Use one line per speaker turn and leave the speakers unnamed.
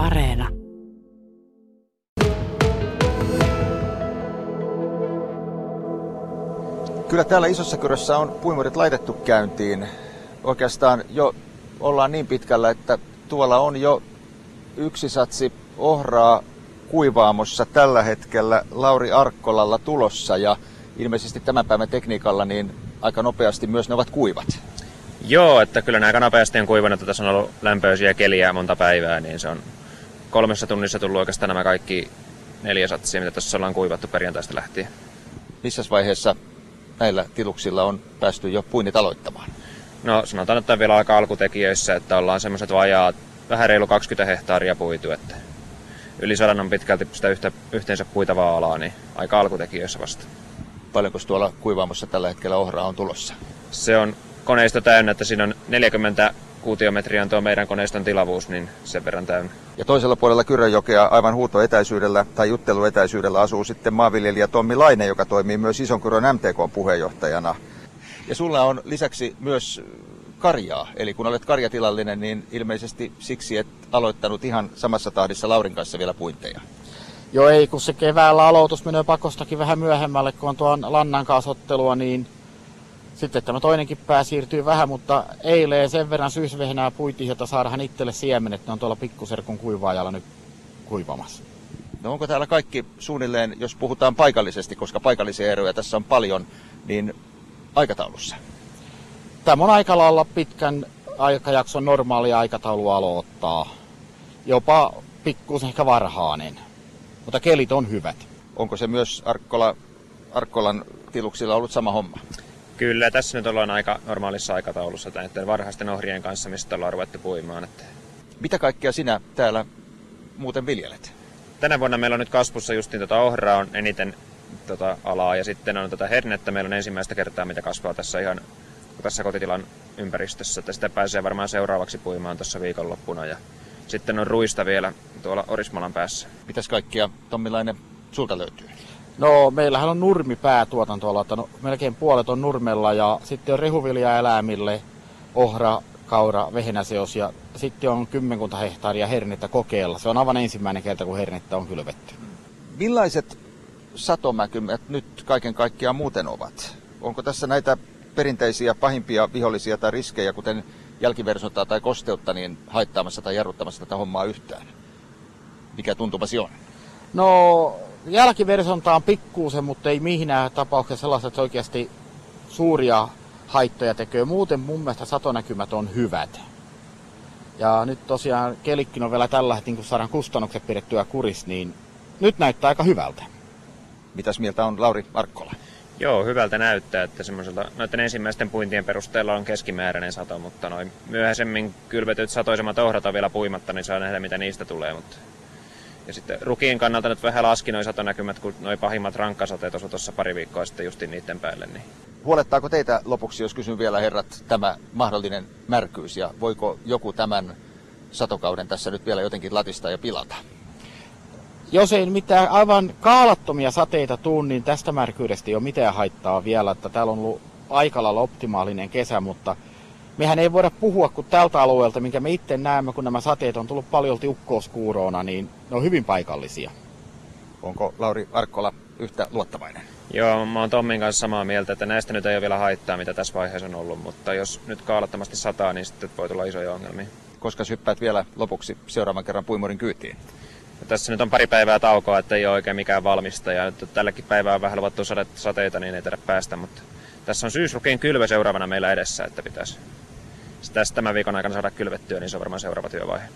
Areena.
Kyllä täällä Isossa Kyrössä on puimurit laitettu käyntiin. Oikeastaan jo ollaan niin pitkällä, että tuolla on jo yksi satsi ohraa kuivaamossa tällä hetkellä Lauri Arkkolalla tulossa ja ilmeisesti tämän päivän tekniikalla niin aika nopeasti myös ne ovat kuivat.
Joo, että kyllä nämä aika nopeasti on kuivannut, tässä on ollut lämpöisiä keliä monta päivää, niin se on kolmessa tunnissa tullut oikeastaan nämä kaikki neljä satsia, mitä tässä ollaan kuivattu perjantaista lähtien.
Missä vaiheessa näillä tiluksilla on päästy jo puinnit aloittamaan?
No sanotaan, että vielä aika alkutekijöissä, että ollaan semmoiset vajaat, vähän reilu 20 hehtaaria puitu, että yli sadan on pitkälti sitä yhtä, yhteensä puitavaa alaa, niin aika alkutekijöissä vasta.
Paljonko tuolla kuivaamossa tällä hetkellä ohraa on tulossa?
Se on koneisto täynnä, että siinä on 40 kuutiometriä on tuo meidän koneiston tilavuus, niin sen verran täynnä.
Ja toisella puolella Kyrönjokea aivan huutoetäisyydellä tai jutteluetäisyydellä asuu sitten maanviljelijä Tommi Laine, joka toimii myös Ison Kyrön MTK-puheenjohtajana. Ja sulla on lisäksi myös karjaa, eli kun olet karjatilallinen, niin ilmeisesti siksi et aloittanut ihan samassa tahdissa Laurin kanssa vielä puinteja.
Joo ei, kun se keväällä aloitus menee pakostakin vähän myöhemmälle, kun on tuon lannan kaasottelua, niin sitten tämä toinenkin pää siirtyy vähän, mutta eilen sen verran syysvehnää puitiin, että saadaan itselle siemenet. Ne on tuolla pikkuserkun kuivaajalla nyt kuivamassa.
No onko täällä kaikki suunnilleen, jos puhutaan paikallisesti, koska paikallisia eroja tässä on paljon, niin aikataulussa?
Tämä on aika lailla pitkän aikajakson normaali aikataulu aloittaa. Jopa pikkuisen ehkä varhainen. Mutta kelit on hyvät.
Onko se myös Arkkola, Arkkolan tiluksilla ollut sama homma?
Kyllä, tässä nyt ollaan aika normaalissa aikataulussa näiden varhaisten ohrien kanssa, mistä ollaan ruvettu puimaan. Että...
Mitä kaikkea sinä täällä muuten viljelet?
Tänä vuonna meillä on nyt kasvussa justiin tota ohraa on eniten tota alaa ja sitten on tota hernettä. Meillä on ensimmäistä kertaa, mitä kasvaa tässä ihan tässä kotitilan ympäristössä. Että sitä pääsee varmaan seuraavaksi puimaan tuossa viikonloppuna. Ja sitten on ruista vielä tuolla Orismalan päässä.
Mitäs kaikkia Tommilainen sulta löytyy?
No meillähän on nurmi päätuotantoala, että no, melkein puolet on nurmella ja sitten on rehuvilja eläimille, ohra, kaura, vehnäseos ja sitten on kymmenkunta hehtaaria hernettä kokeilla. Se on aivan ensimmäinen kerta, kun hernettä on kylvetty.
Millaiset satomäkymät nyt kaiken kaikkiaan muuten ovat? Onko tässä näitä perinteisiä pahimpia vihollisia tai riskejä, kuten jälkiversontaa tai kosteutta, niin haittaamassa tai jarruttamassa tätä hommaa yhtään? Mikä tuntumasi on?
No jälkiversonta on pikkuusen, mutta ei mihinä tapauksessa sellaista, että se oikeasti suuria haittoja tekee. Muuten mun mielestä satonäkymät on hyvät. Ja nyt tosiaan kelikkin on vielä tällä hetkellä, kun saadaan kustannukset pidettyä kuris, niin nyt näyttää aika hyvältä.
Mitäs mieltä on Lauri Arkkola?
Joo, hyvältä näyttää, että semmoiselta, noiden ensimmäisten puintien perusteella on keskimääräinen sato, mutta noin myöhäisemmin kylvetyt satoisemmat ohrat on vielä puimatta, niin saa nähdä mitä niistä tulee. Mutta... Ja sitten rukien kannalta nyt vähän laski noin satonäkymät, kun noin pahimmat rankkasateet osu tuossa pari viikkoa sitten justin niiden päälle. Niin...
Huolettaako teitä lopuksi, jos kysyn vielä herrat, tämä mahdollinen märkyys ja voiko joku tämän satokauden tässä nyt vielä jotenkin latista ja pilata?
Jos ei mitään aivan kaalattomia sateita tuu, niin tästä märkyydestä ei ole mitään haittaa vielä, että täällä on ollut aika lailla optimaalinen kesä, mutta mehän ei voida puhua kuin tältä alueelta, minkä me itse näemme, kun nämä sateet on tullut paljon ukkouskuuroona, niin ne on hyvin paikallisia.
Onko Lauri Arkkola yhtä luottavainen?
Joo, mä oon Tommin kanssa samaa mieltä, että näistä nyt ei ole vielä haittaa, mitä tässä vaiheessa on ollut, mutta jos nyt kaalattomasti sataa, niin sitten voi tulla isoja ongelmia.
Koska hyppäät vielä lopuksi seuraavan kerran puimurin kyytiin?
Ja tässä nyt on pari päivää taukoa, että ei ole oikein mikään valmista. Ja nyt tälläkin päivää on vähän luvattu sateita, niin ei tehdä päästä. Mutta tässä on syysrukiin kylvö seuraavana meillä edessä, että pitäisi tässä tämän viikon aikana saada kylvettyä, niin se on varmaan seuraava työvaihe.